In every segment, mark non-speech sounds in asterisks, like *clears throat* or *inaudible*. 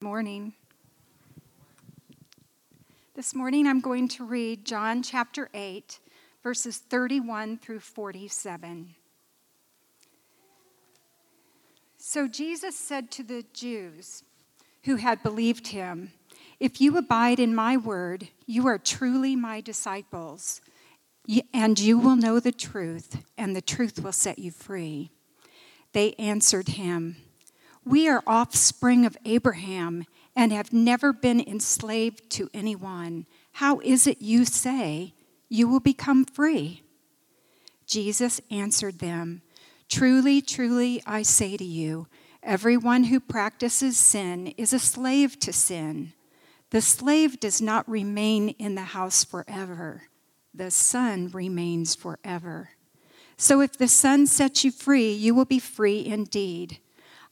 Morning. This morning I'm going to read John chapter 8, verses 31 through 47. So Jesus said to the Jews who had believed him, If you abide in my word, you are truly my disciples, and you will know the truth, and the truth will set you free. They answered him, we are offspring of Abraham and have never been enslaved to anyone. How is it you say you will become free? Jesus answered them, Truly, truly, I say to you, everyone who practices sin is a slave to sin. The slave does not remain in the house forever, the son remains forever. So if the son sets you free, you will be free indeed.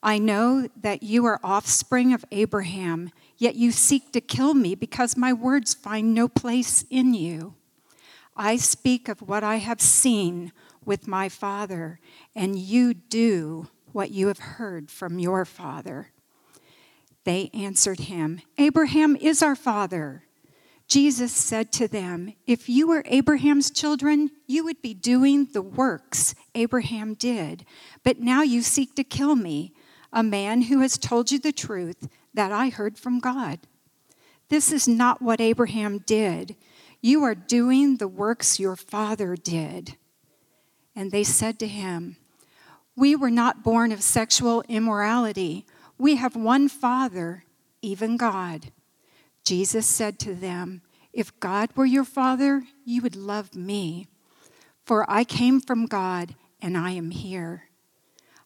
I know that you are offspring of Abraham, yet you seek to kill me because my words find no place in you. I speak of what I have seen with my father, and you do what you have heard from your father. They answered him, Abraham is our father. Jesus said to them, If you were Abraham's children, you would be doing the works Abraham did. But now you seek to kill me a man who has told you the truth that I heard from God. This is not what Abraham did. You are doing the works your father did. And they said to him, We were not born of sexual immorality. We have one father, even God. Jesus said to them, If God were your father, you would love me, for I came from God and I am here.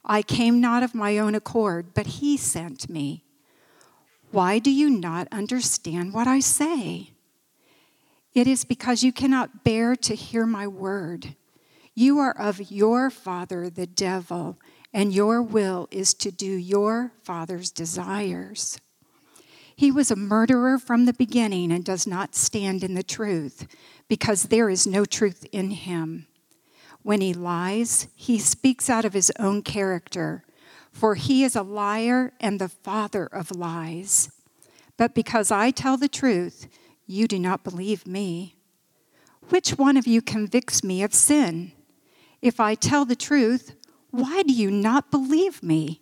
I came not of my own accord, but he sent me. Why do you not understand what I say? It is because you cannot bear to hear my word. You are of your father, the devil, and your will is to do your father's desires. He was a murderer from the beginning and does not stand in the truth, because there is no truth in him. When he lies, he speaks out of his own character, for he is a liar and the father of lies. But because I tell the truth, you do not believe me. Which one of you convicts me of sin? If I tell the truth, why do you not believe me?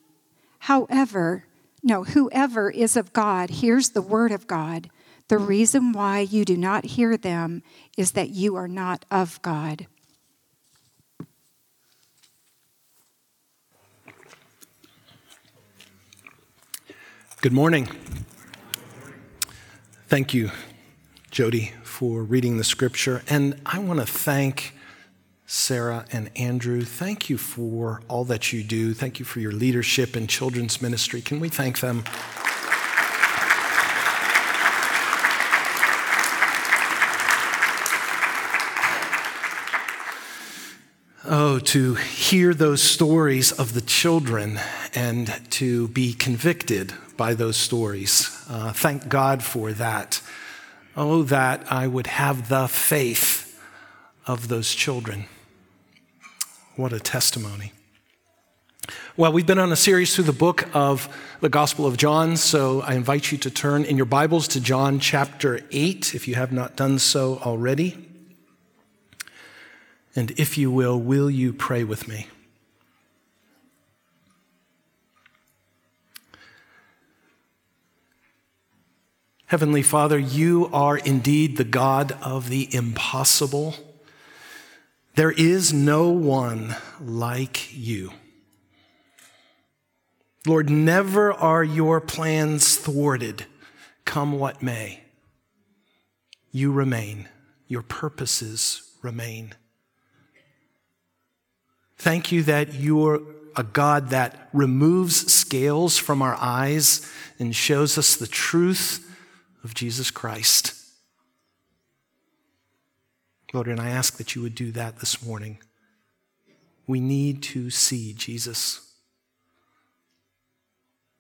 However, no, whoever is of God hears the word of God. The reason why you do not hear them is that you are not of God. Good morning. Thank you, Jody, for reading the scripture. And I want to thank Sarah and Andrew. Thank you for all that you do. Thank you for your leadership in children's ministry. Can we thank them? Oh, to hear those stories of the children and to be convicted by those stories. Uh, thank God for that. Oh, that I would have the faith of those children. What a testimony. Well, we've been on a series through the book of the Gospel of John, so I invite you to turn in your Bibles to John chapter 8 if you have not done so already. And if you will, will you pray with me? Heavenly Father, you are indeed the God of the impossible. There is no one like you. Lord, never are your plans thwarted, come what may. You remain, your purposes remain. Thank you that you're a God that removes scales from our eyes and shows us the truth of Jesus Christ. Lord, and I ask that you would do that this morning. We need to see Jesus.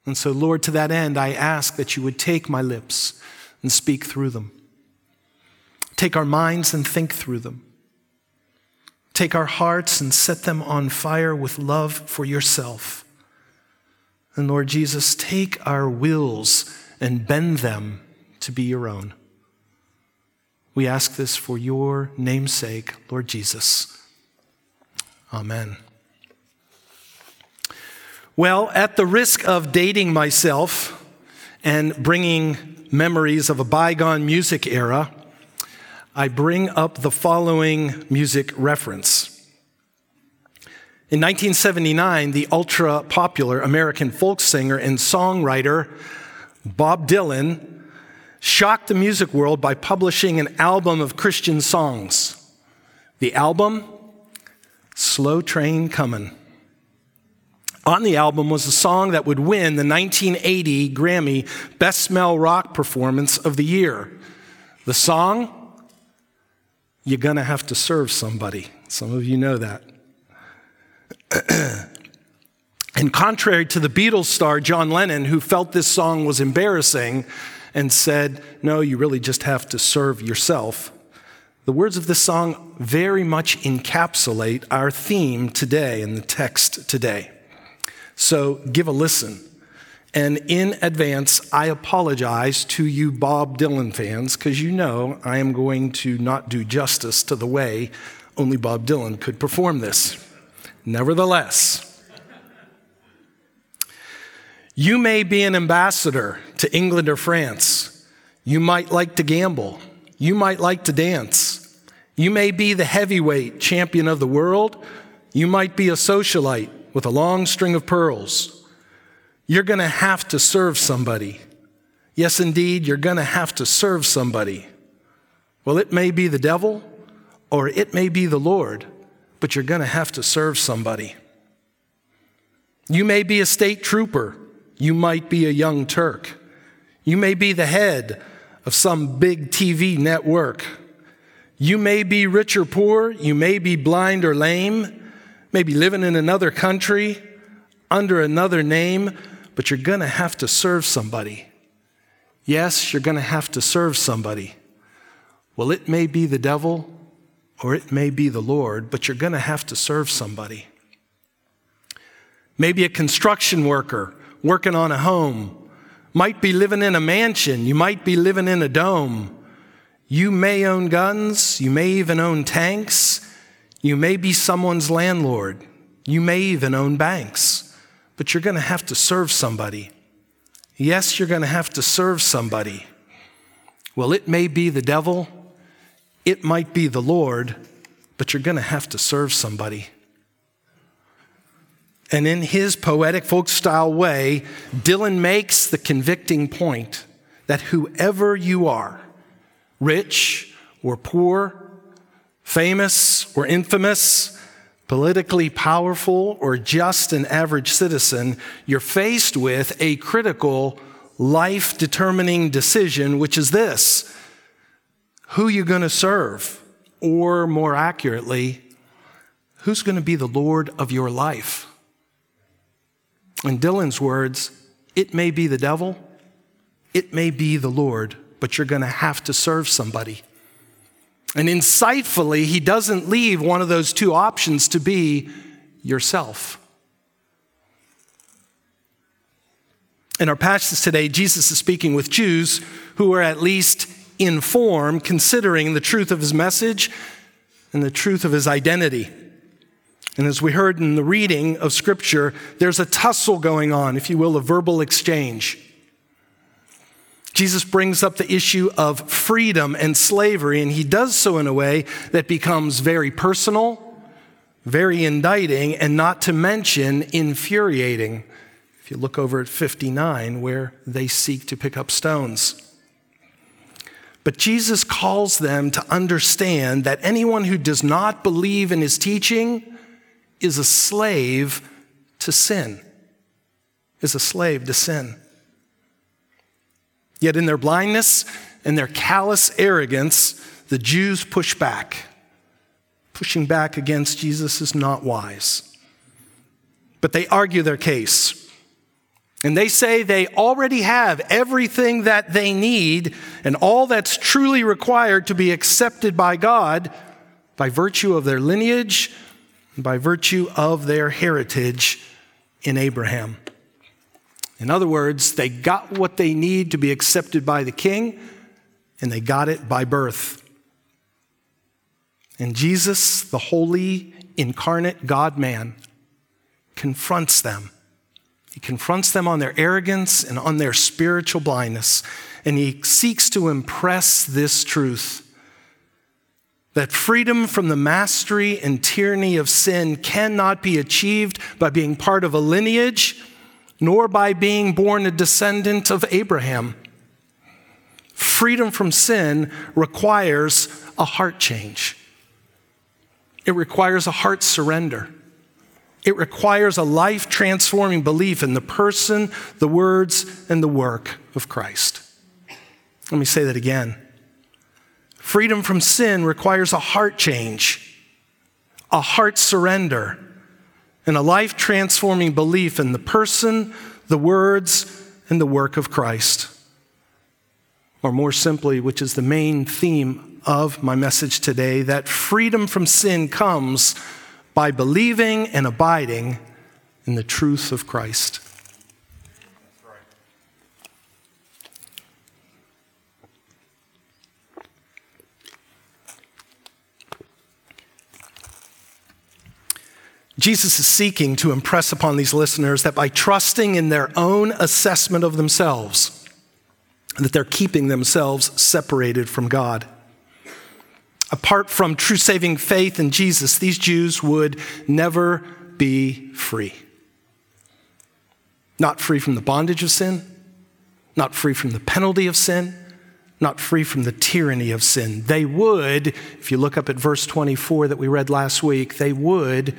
And so, Lord, to that end, I ask that you would take my lips and speak through them. Take our minds and think through them. Take our hearts and set them on fire with love for yourself. And Lord Jesus, take our wills and bend them to be your own. We ask this for your namesake, Lord Jesus. Amen. Well, at the risk of dating myself and bringing memories of a bygone music era, I bring up the following music reference. In 1979, the ultra popular American folk singer and songwriter Bob Dylan shocked the music world by publishing an album of Christian songs. The album, Slow Train Comin'. On the album was a song that would win the 1980 Grammy Best Male Rock Performance of the Year. The song, You're Gonna Have to Serve Somebody. Some of you know that. *clears throat* and contrary to the Beatles star John Lennon, who felt this song was embarrassing, and said, No, you really just have to serve yourself. The words of this song very much encapsulate our theme today and the text today. So give a listen. And in advance, I apologize to you Bob Dylan fans because you know I am going to not do justice to the way only Bob Dylan could perform this. Nevertheless, you may be an ambassador to England or France. You might like to gamble. You might like to dance. You may be the heavyweight champion of the world. You might be a socialite with a long string of pearls. You're going to have to serve somebody. Yes, indeed, you're going to have to serve somebody. Well, it may be the devil or it may be the Lord, but you're going to have to serve somebody. You may be a state trooper you might be a young Turk. You may be the head of some big TV network. You may be rich or poor. You may be blind or lame. Maybe living in another country under another name, but you're going to have to serve somebody. Yes, you're going to have to serve somebody. Well, it may be the devil or it may be the Lord, but you're going to have to serve somebody. Maybe a construction worker working on a home, might be living in a mansion, you might be living in a dome. You may own guns, you may even own tanks, you may be someone's landlord, you may even own banks, but you're going to have to serve somebody. Yes, you're going to have to serve somebody. Well, it may be the devil, it might be the Lord, but you're going to have to serve somebody. And in his poetic folk style way, Dylan makes the convicting point that whoever you are, rich or poor, famous or infamous, politically powerful or just an average citizen, you're faced with a critical, life determining decision, which is this who are you going to serve? Or more accurately, who's going to be the Lord of your life? In Dylan's words, it may be the devil, it may be the Lord, but you're going to have to serve somebody. And insightfully, he doesn't leave one of those two options to be yourself. In our passage today, Jesus is speaking with Jews who are at least informed, considering the truth of his message and the truth of his identity. And as we heard in the reading of Scripture, there's a tussle going on, if you will, a verbal exchange. Jesus brings up the issue of freedom and slavery, and he does so in a way that becomes very personal, very indicting, and not to mention infuriating. If you look over at 59, where they seek to pick up stones. But Jesus calls them to understand that anyone who does not believe in his teaching, is a slave to sin, is a slave to sin. Yet in their blindness and their callous arrogance, the Jews push back. Pushing back against Jesus is not wise. But they argue their case. And they say they already have everything that they need and all that's truly required to be accepted by God by virtue of their lineage, by virtue of their heritage in Abraham. In other words, they got what they need to be accepted by the king, and they got it by birth. And Jesus, the holy, incarnate God man, confronts them. He confronts them on their arrogance and on their spiritual blindness, and he seeks to impress this truth that freedom from the mastery and tyranny of sin cannot be achieved by being part of a lineage nor by being born a descendant of Abraham. Freedom from sin requires a heart change. It requires a heart surrender. It requires a life transforming belief in the person, the words, and the work of Christ. Let me say that again. Freedom from sin requires a heart change, a heart surrender and a life transforming belief in the person, the words, and the work of Christ. Or more simply, which is the main theme of my message today, that freedom from sin comes by believing and abiding in the truth of Christ. Jesus is seeking to impress upon these listeners that by trusting in their own assessment of themselves, that they're keeping themselves separated from God. Apart from true saving faith in Jesus, these Jews would never be free. Not free from the bondage of sin, not free from the penalty of sin, not free from the tyranny of sin. They would, if you look up at verse 24 that we read last week, they would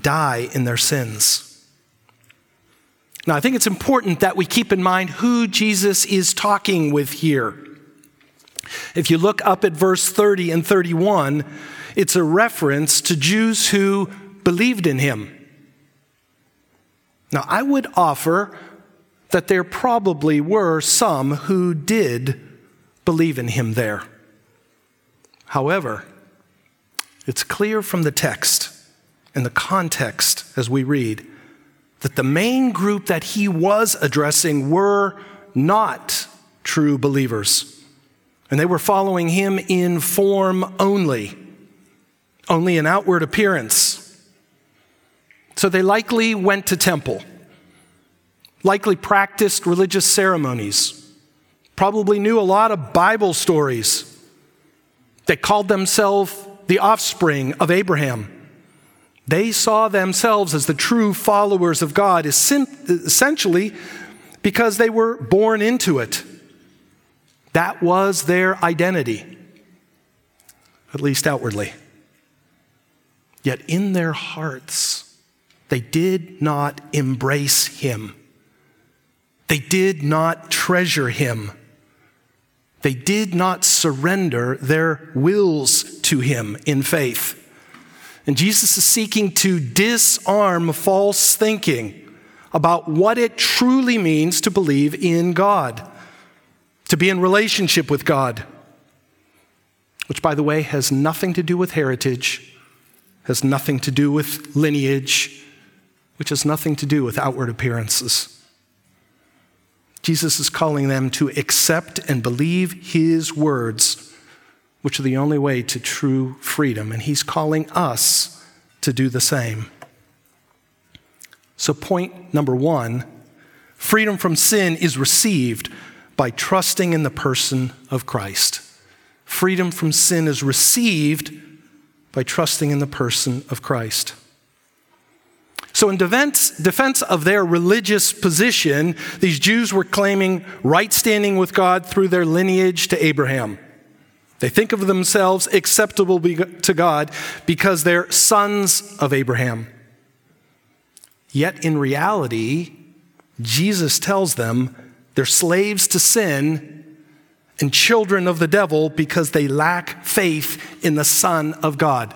die in their sins. Now, I think it's important that we keep in mind who Jesus is talking with here. If you look up at verse 30 and 31, it's a reference to Jews who believed in him. Now, I would offer that there probably were some who did believe in him there. However, it's clear from the text in the context as we read that the main group that he was addressing were not true believers. And they were following him in form only, only in outward appearance. So they likely went to temple, likely practiced religious ceremonies, probably knew a lot of Bible stories. They called themselves the offspring of Abraham. They saw themselves as the true followers of God, essentially because they were born into it. That was their identity, at least outwardly. Yet in their hearts, they did not embrace Him. They did not treasure Him. They did not surrender their wills to Him in faith. And Jesus is seeking to disarm false thinking about what it truly means to believe in God, to be in relationship with God, which, by the way, has nothing to do with heritage, has nothing to do with lineage, which has nothing to do with outward appearances. Jesus is calling them to accept and believe his words which are the only way to true freedom. And He's calling us to do the same. So, point number one freedom from sin is received by trusting in the person of Christ. Freedom from sin is received by trusting in the person of Christ. So, in defense, defense, of their religious position, these Jews were claiming right standing with God through their lineage to Abraham. They think of themselves acceptable to God because they're sons of Abraham. Yet in reality, Jesus tells them they're slaves to sin and children of the devil because they lack faith in the Son of God.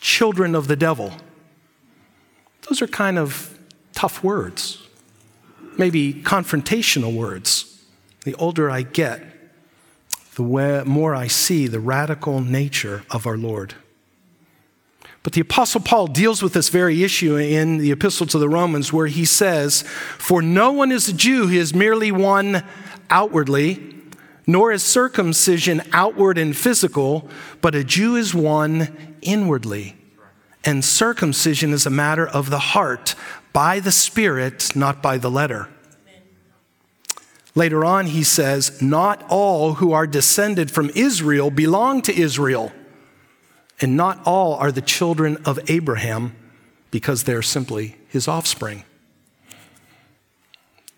Children of the devil. Those are kind of tough words, maybe confrontational words. The older I get, the more I see the radical nature of our Lord. But the Apostle Paul deals with this very issue in the Epistle to the Romans, where he says, For no one is a Jew, he is merely one outwardly, nor is circumcision outward and physical, but a Jew is one inwardly. And circumcision is a matter of the heart, by the Spirit, not by the letter. Later on, he says, Not all who are descended from Israel belong to Israel and not all are the children of Abraham because they're simply his offspring.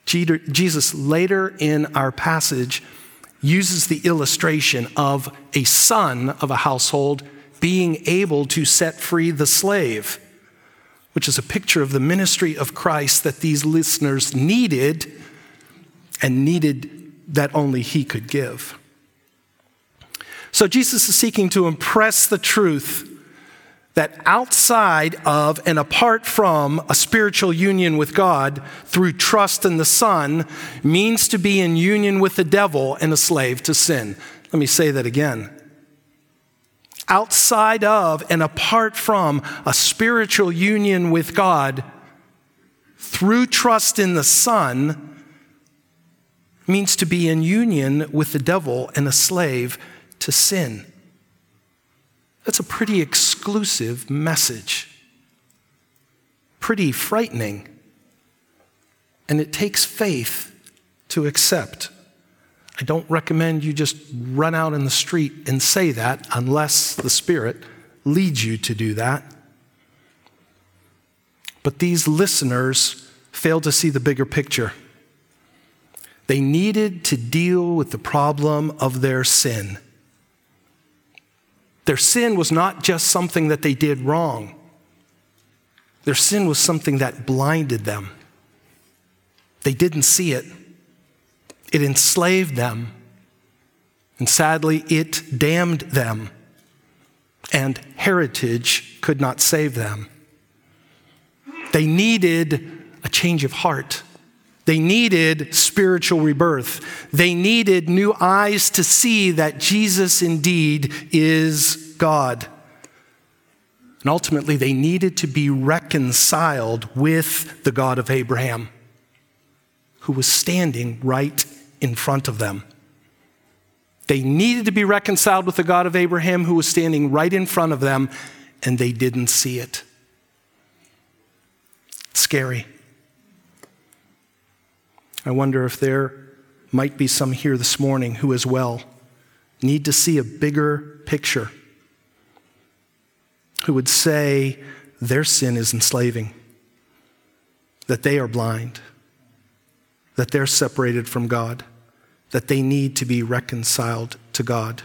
Jesus later in our passage uses the illustration of a son of a household being able to set free the slave, which is a picture of the ministry of Christ that these listeners needed and needed that only he could give. So Jesus is seeking to impress the truth that outside of and apart from a spiritual union with God through trust in the Son means to be in union with the devil and a slave to sin. Let me say that again. Outside of and apart from a spiritual union with God through trust in the Son means to be in union with the devil and a slave to sin. That's a pretty exclusive message, pretty frightening. And it takes faith to accept. I don't recommend you just run out in the street and say that unless the Spirit leads you to do that. But these listeners fail to see the bigger picture. They needed to deal with the problem of their sin. Their sin was not just something that they did wrong, their sin was something that blinded them. They didn't see it, it enslaved them. And sadly, it damned them. And heritage could not save them. They needed a change of heart. They needed spiritual rebirth. They needed new eyes to see that Jesus indeed is God. And ultimately, they needed to be reconciled with the God of Abraham, who was standing right in front of them. They needed to be reconciled with the God of Abraham, who was standing right in front of them, and they didn't see it. Scary. I wonder if there might be some here this morning who, as well, need to see a bigger picture, who would say their sin is enslaving, that they are blind, that they're separated from God, that they need to be reconciled to God.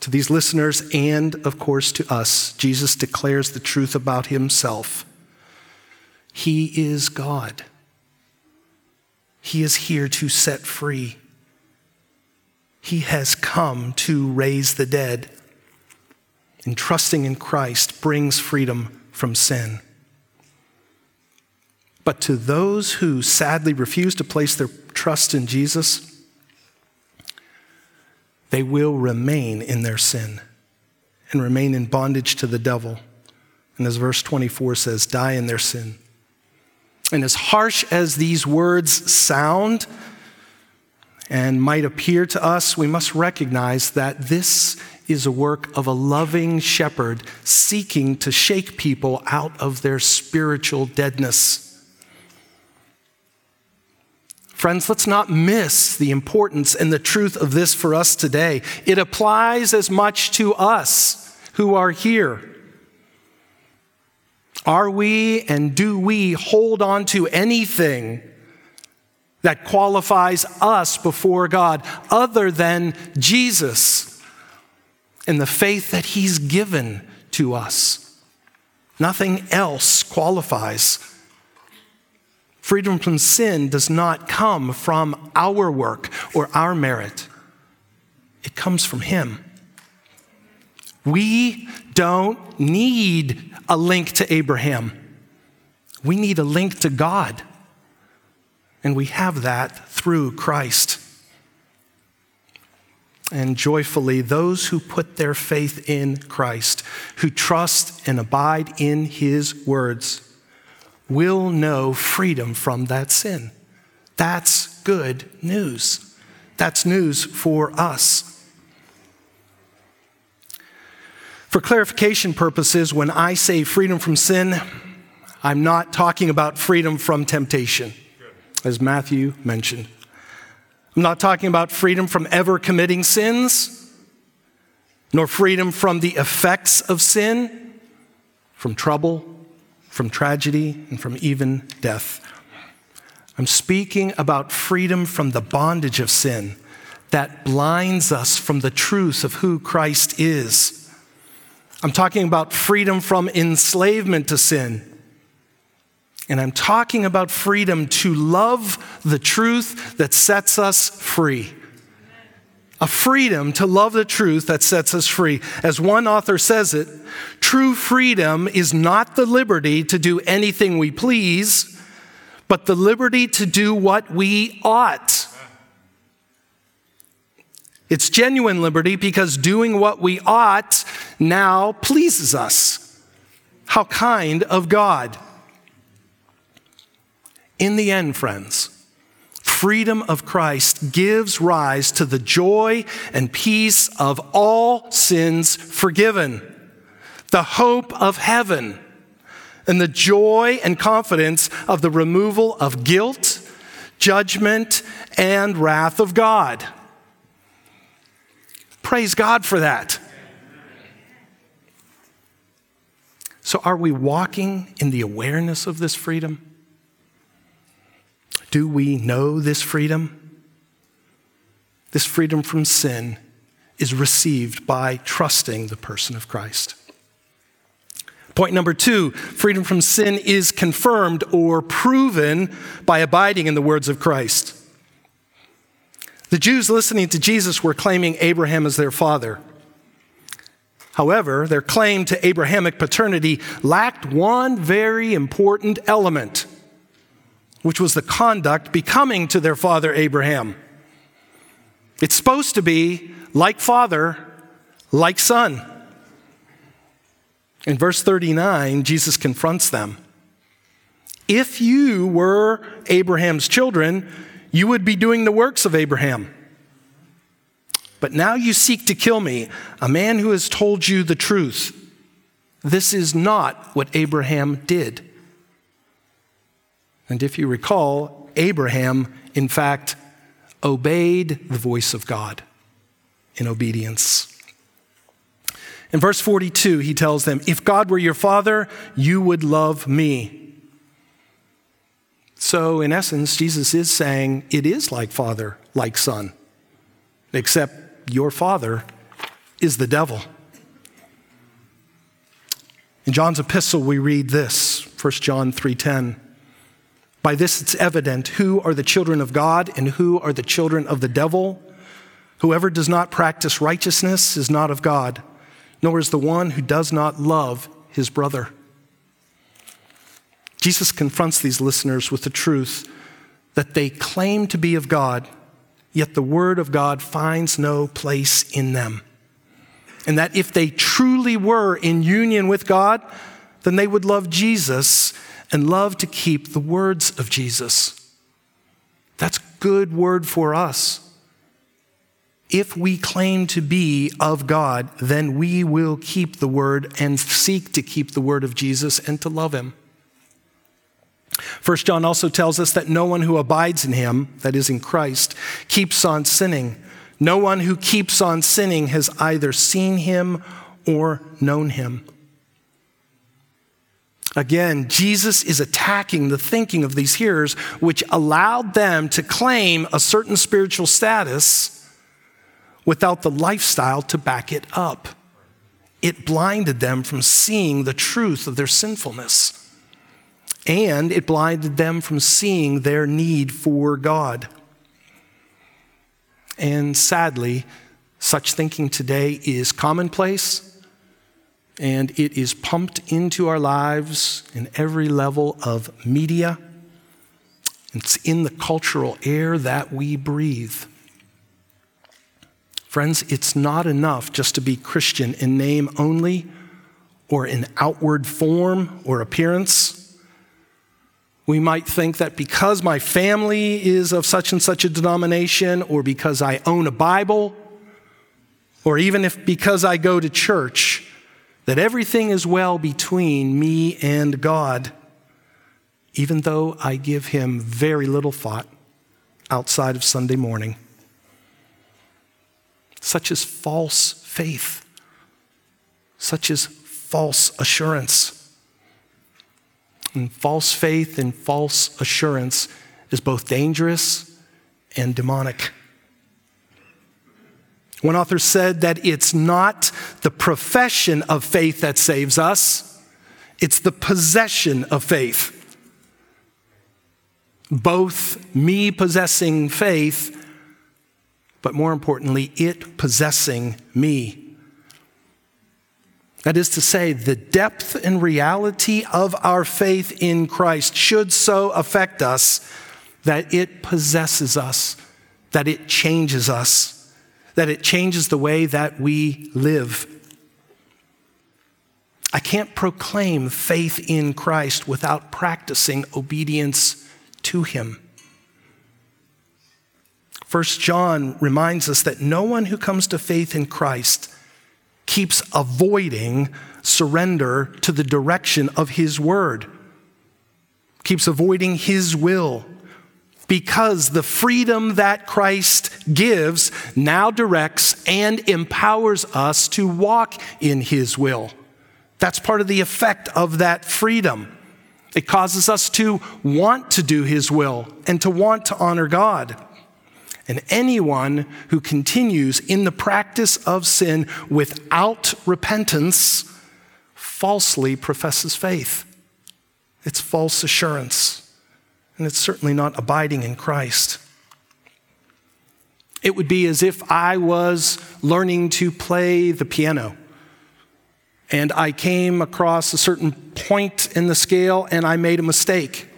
To these listeners, and of course to us, Jesus declares the truth about himself he is God. He is here to set free. He has come to raise the dead. And trusting in Christ brings freedom from sin. But to those who sadly refuse to place their trust in Jesus, they will remain in their sin and remain in bondage to the devil. And as verse 24 says, die in their sin. And as harsh as these words sound and might appear to us, we must recognize that this is a work of a loving shepherd seeking to shake people out of their spiritual deadness. Friends, let's not miss the importance and the truth of this for us today. It applies as much to us who are here are we and do we hold on to anything that qualifies us before God other than Jesus and the faith that He's given to us? Nothing else qualifies. Freedom from sin does not come from our work or our merit, it comes from Him. We don't need a link to Abraham. We need a link to God. And we have that through Christ. and joyfully those who put their faith in Christ, who trust and abide in his words, will know freedom from that sin. That's good news. That's news for us. For clarification purposes, when I say freedom from sin, I'm not talking about freedom from temptation, as Matthew mentioned. I'm not talking about freedom from ever committing sins, nor freedom from the effects of sin, from trouble, from tragedy, and from even death. I'm speaking about freedom from the bondage of sin that blinds us from the truth of who Christ is. I'm talking about freedom from enslavement to sin and I'm talking about freedom to love the truth that sets us free. A freedom to love the truth that sets us free. As one author says it, true freedom is not the liberty to do anything we please, but the liberty to do what we ought. It's genuine liberty because doing what we ought now pleases us. How kind of God. In the end, friends, freedom of Christ gives rise to the joy and peace of all sins forgiven, the hope of heaven, and the joy and confidence of the removal of guilt, judgment, and wrath of God. Praise God for that. So, are we walking in the awareness of this freedom? Do we know this freedom? This freedom from sin is received by trusting the person of Christ. Point number two freedom from sin is confirmed or proven by abiding in the words of Christ. The Jews listening to Jesus were claiming Abraham as their father. However, their claim to Abrahamic paternity lacked one very important element which was the conduct becoming to their father Abraham. It's supposed to be like father, like son. In verse 39, Jesus confronts them. If you were Abraham's children, you would be doing the works of Abraham. But now you seek to kill me, a man who has told you the truth. This is not what Abraham did. And if you recall, Abraham, in fact, obeyed the voice of God in obedience. In verse 42, he tells them, If God were your father, you would love me. So, in essence, Jesus is saying it is like father, like son, except your father is the devil. In John's epistle, we read this 1 John 3:10. By this it's evident who are the children of God and who are the children of the devil. Whoever does not practice righteousness is not of God, nor is the one who does not love his brother. Jesus confronts these listeners with the truth that they claim to be of God, yet the word of God finds no place in them. And that if they truly were in union with God, then they would love Jesus and love to keep the words of Jesus. That's good word for us. If we claim to be of God, then we will keep the word and seek to keep the word of Jesus and to love him. First John also tells us that no one who abides in him, that is in Christ, keeps on sinning. No one who keeps on sinning has either seen him or known him. Again, Jesus is attacking the thinking of these hearers, which allowed them to claim a certain spiritual status without the lifestyle to back it up. It blinded them from seeing the truth of their sinfulness, and it blinded them from seeing their need for God. And sadly, such thinking today is commonplace and it is pumped into our lives in every level of media. It's in the cultural air that we breathe. Friends, it's not enough just to be Christian in name only or in outward form or appearance. We might think that because my family is of such and such a denomination, or because I own a Bible, or even if because I go to church, that everything is well between me and God, even though I give him very little thought outside of Sunday morning. Such as false faith, such as false assurance. And false faith and false assurance is both dangerous and demonic. One author said that it's not the profession of faith that saves us, it's the possession of faith. Both me possessing faith, but more importantly, it possessing me. That is to say, the depth and reality of our faith in Christ should so affect us that it possesses us, that it changes us, that it changes the way that we live. I can't proclaim faith in Christ without practicing obedience to Him. First John reminds us that no one who comes to faith in Christ keeps avoiding surrender to the direction of His Word, keeps avoiding His will, because the freedom that Christ gives now directs and empowers us to walk in His will. That's part of the effect of that freedom. It causes us to want to do His will and to want to honor God. And anyone who continues in the practice of sin without repentance falsely professes faith. It's false assurance, and it's certainly not abiding in Christ. It would be as if I was learning to play the piano and I came across a certain point in the scale and I made a mistake.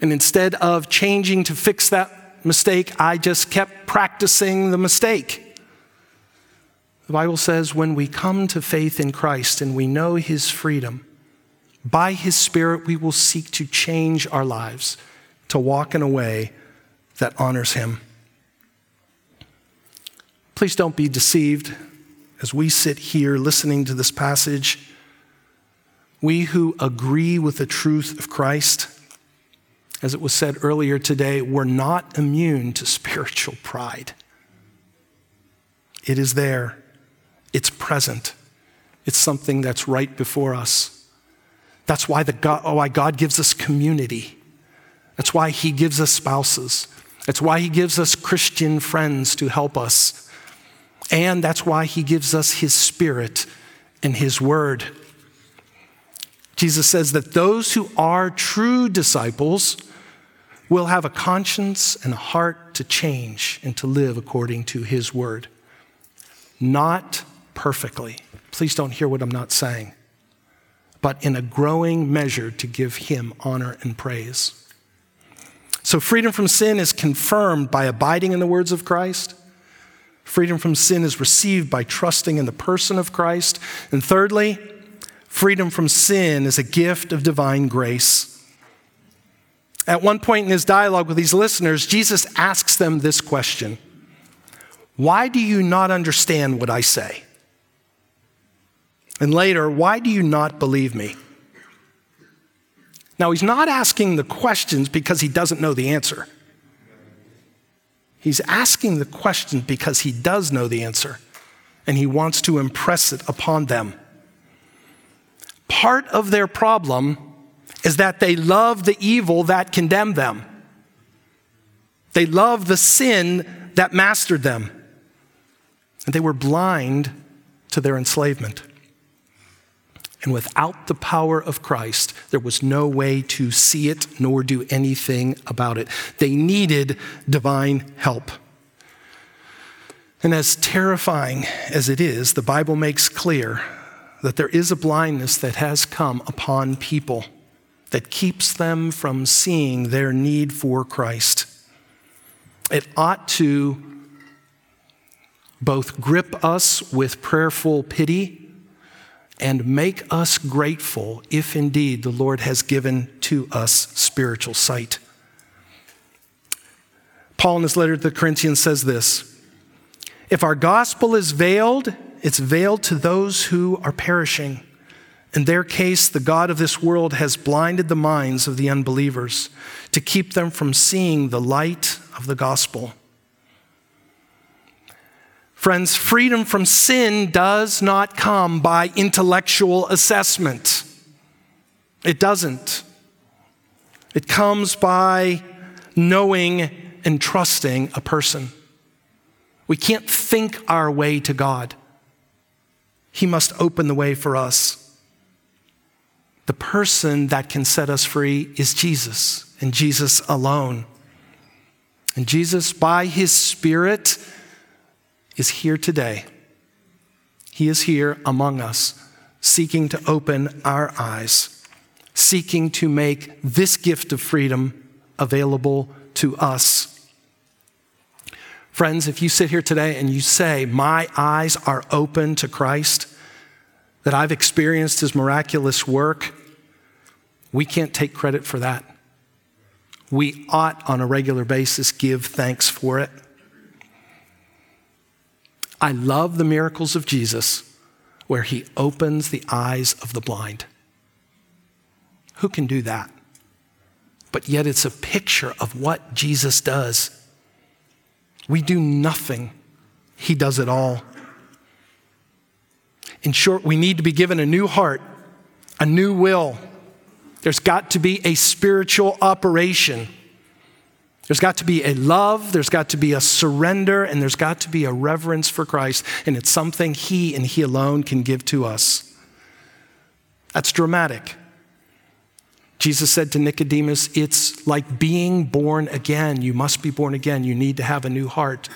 And instead of changing to fix that mistake, I just kept practicing the mistake. The Bible says when we come to faith in Christ and we know His freedom, by His Spirit we will seek to change our lives, to walk in a way that honors Him. Please don't be deceived as we sit here listening to this passage. We who agree with the truth of Christ, as it was said earlier today, we're not immune to spiritual pride. It is there, it's present, it's something that's right before us. That's why, the God, oh, why God gives us community. That's why He gives us spouses. That's why He gives us Christian friends to help us. And that's why He gives us His Spirit and His Word. Jesus says that those who are true disciples will have a conscience and a heart to change and to live according to His word. Not perfectly. Please don't hear what I'm not saying, but in a growing measure to give Him honor and praise. So, freedom from sin is confirmed by abiding in the words of Christ. Freedom from sin is received by trusting in the person of Christ. And thirdly, freedom from sin is a gift of divine grace. At one point in his dialogue with these listeners, Jesus asks them this question Why do you not understand what I say? And later, why do you not believe me? Now, he's not asking the questions because he doesn't know the answer. He's asking the question because he does know the answer and he wants to impress it upon them. Part of their problem is that they love the evil that condemned them. They loved the sin that mastered them. And they were blind to their enslavement. And without the power of Christ, there was no way to see it nor do anything about it. They needed divine help. And as terrifying as it is, the Bible makes clear that there is a blindness that has come upon people that keeps them from seeing their need for Christ. It ought to both grip us with prayerful pity and make us grateful if indeed the Lord has given to us spiritual sight. Paul in his letter to the Corinthians says this If our gospel is veiled, it's veiled to those who are perishing. In their case, the God of this world has blinded the minds of the unbelievers to keep them from seeing the light of the gospel. Friends, freedom from sin does not come by intellectual assessment. It doesn't. It comes by knowing and trusting a person. We can't think our way to God. He must open the way for us. The person that can set us free is Jesus and Jesus alone. And Jesus, by his Spirit, is here today. He is here among us, seeking to open our eyes, seeking to make this gift of freedom available to us. Friends, if you sit here today and you say, My eyes are open to Christ, that I've experienced his miraculous work, we can't take credit for that. We ought, on a regular basis, give thanks for it. I love the miracles of Jesus where he opens the eyes of the blind. Who can do that? But yet, it's a picture of what Jesus does. We do nothing, He does it all. In short, we need to be given a new heart, a new will. There's got to be a spiritual operation. There's got to be a love, there's got to be a surrender, and there's got to be a reverence for Christ. And it's something He and He alone can give to us. That's dramatic. Jesus said to Nicodemus, It's like being born again. You must be born again. You need to have a new heart.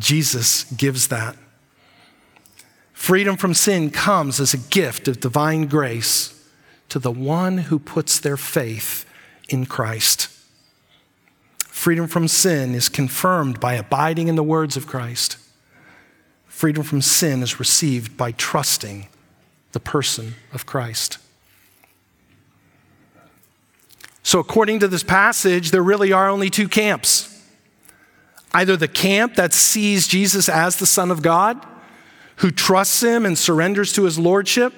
Jesus gives that. Freedom from sin comes as a gift of divine grace to the one who puts their faith in Christ. Freedom from sin is confirmed by abiding in the words of Christ. Freedom from sin is received by trusting the person of Christ. So, according to this passage, there really are only two camps either the camp that sees Jesus as the Son of God, who trusts him and surrenders to his lordship,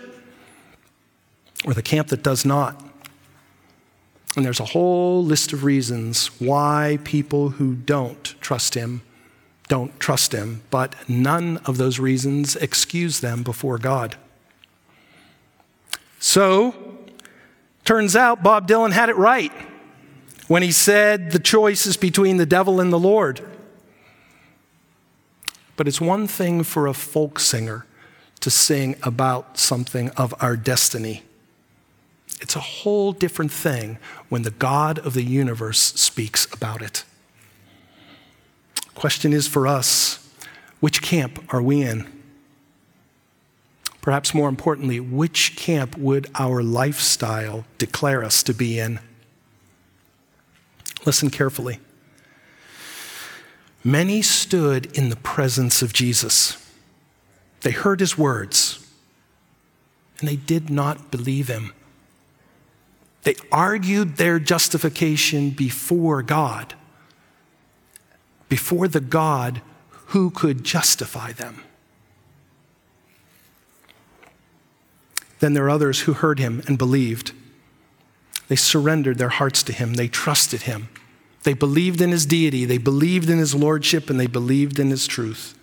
or the camp that does not. And there's a whole list of reasons why people who don't trust him don't trust him, but none of those reasons excuse them before God. So, Turns out Bob Dylan had it right when he said the choice is between the devil and the Lord. But it's one thing for a folk singer to sing about something of our destiny. It's a whole different thing when the God of the universe speaks about it. Question is for us which camp are we in? Perhaps more importantly, which camp would our lifestyle declare us to be in? Listen carefully. Many stood in the presence of Jesus. They heard his words, and they did not believe him. They argued their justification before God, before the God who could justify them. Then there are others who heard him and believed. They surrendered their hearts to him, they trusted him. They believed in his deity, they believed in his lordship, and they believed in his truth.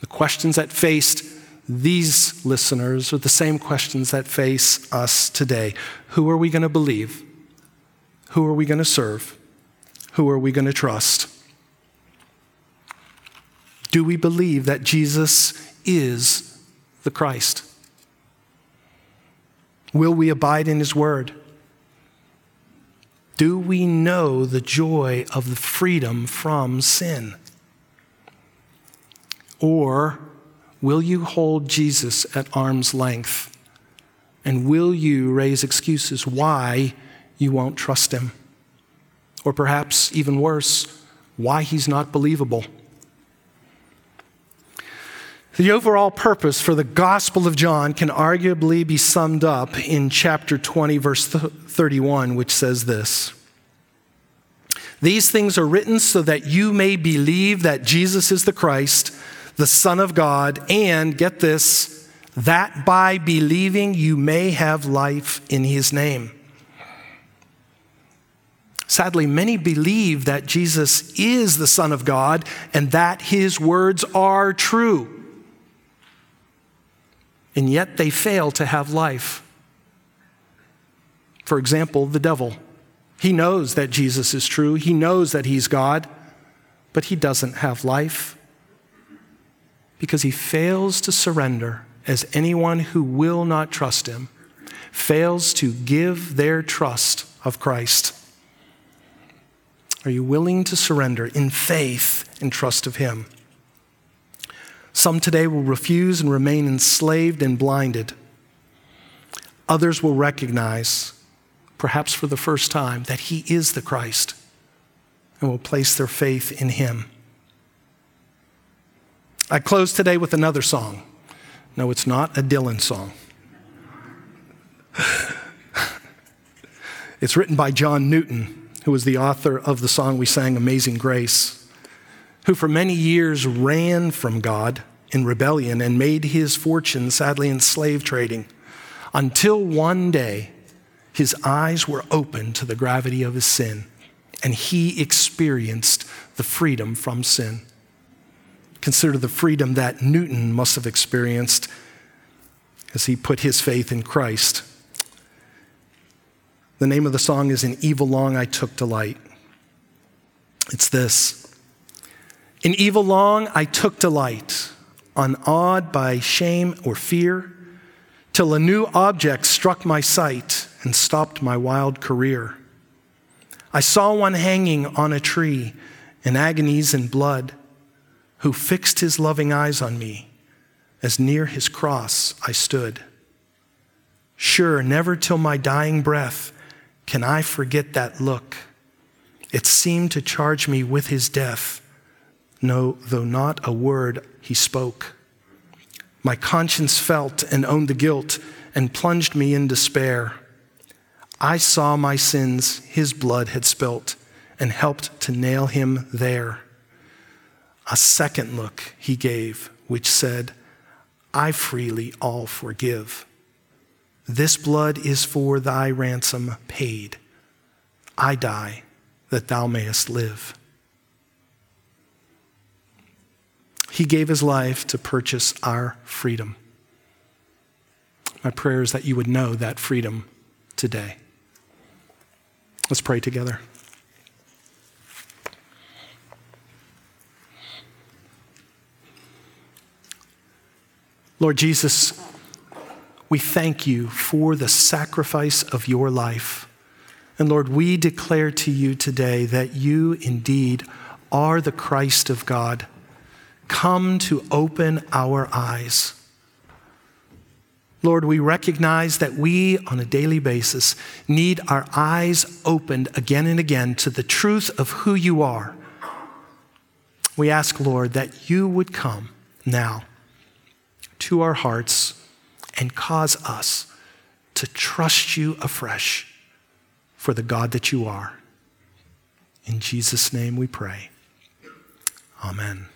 The questions that faced these listeners are the same questions that face us today. Who are we going to believe? Who are we going to serve? Who are we going to trust? Do we believe that Jesus is the Christ? Will we abide in His Word? Do we know the joy of the freedom from sin? Or will you hold Jesus at arm's length? And will you raise excuses why you won't trust Him? Or perhaps even worse, why He's not believable? The overall purpose for the Gospel of John can arguably be summed up in chapter 20, verse 31, which says this These things are written so that you may believe that Jesus is the Christ, the Son of God, and get this, that by believing you may have life in his name. Sadly, many believe that Jesus is the Son of God and that his words are true and yet they fail to have life. For example, the devil. He knows that Jesus is true, he knows that he's God, but he doesn't have life because he fails to surrender as anyone who will not trust him fails to give their trust of Christ. Are you willing to surrender in faith and trust of him? Some today will refuse and remain enslaved and blinded. Others will recognize, perhaps for the first time, that He is the Christ and will place their faith in Him. I close today with another song. No, it's not a Dylan song. *laughs* it's written by John Newton, who was the author of the song we sang, Amazing Grace who for many years ran from God in rebellion and made his fortune, sadly, in slave trading, until one day his eyes were opened to the gravity of his sin and he experienced the freedom from sin. Consider the freedom that Newton must have experienced as he put his faith in Christ. The name of the song is In Evil Long I Took Delight. It's this. In evil long I took delight, unawed by shame or fear, till a new object struck my sight and stopped my wild career. I saw one hanging on a tree in agonies and blood, who fixed his loving eyes on me as near his cross I stood. Sure, never till my dying breath can I forget that look. It seemed to charge me with his death no, though not a word he spoke. My conscience felt and owned the guilt and plunged me in despair. I saw my sins his blood had spilt and helped to nail him there. A second look he gave, which said, I freely all forgive. This blood is for thy ransom paid. I die that thou mayest live. He gave his life to purchase our freedom. My prayer is that you would know that freedom today. Let's pray together. Lord Jesus, we thank you for the sacrifice of your life. And Lord, we declare to you today that you indeed are the Christ of God come to open our eyes. Lord, we recognize that we, on a daily basis, need our eyes opened again and again to the truth of who you are. We ask, Lord, that you would come now to our hearts and cause us to trust you afresh for the God that you are. In Jesus' name we pray. Amen.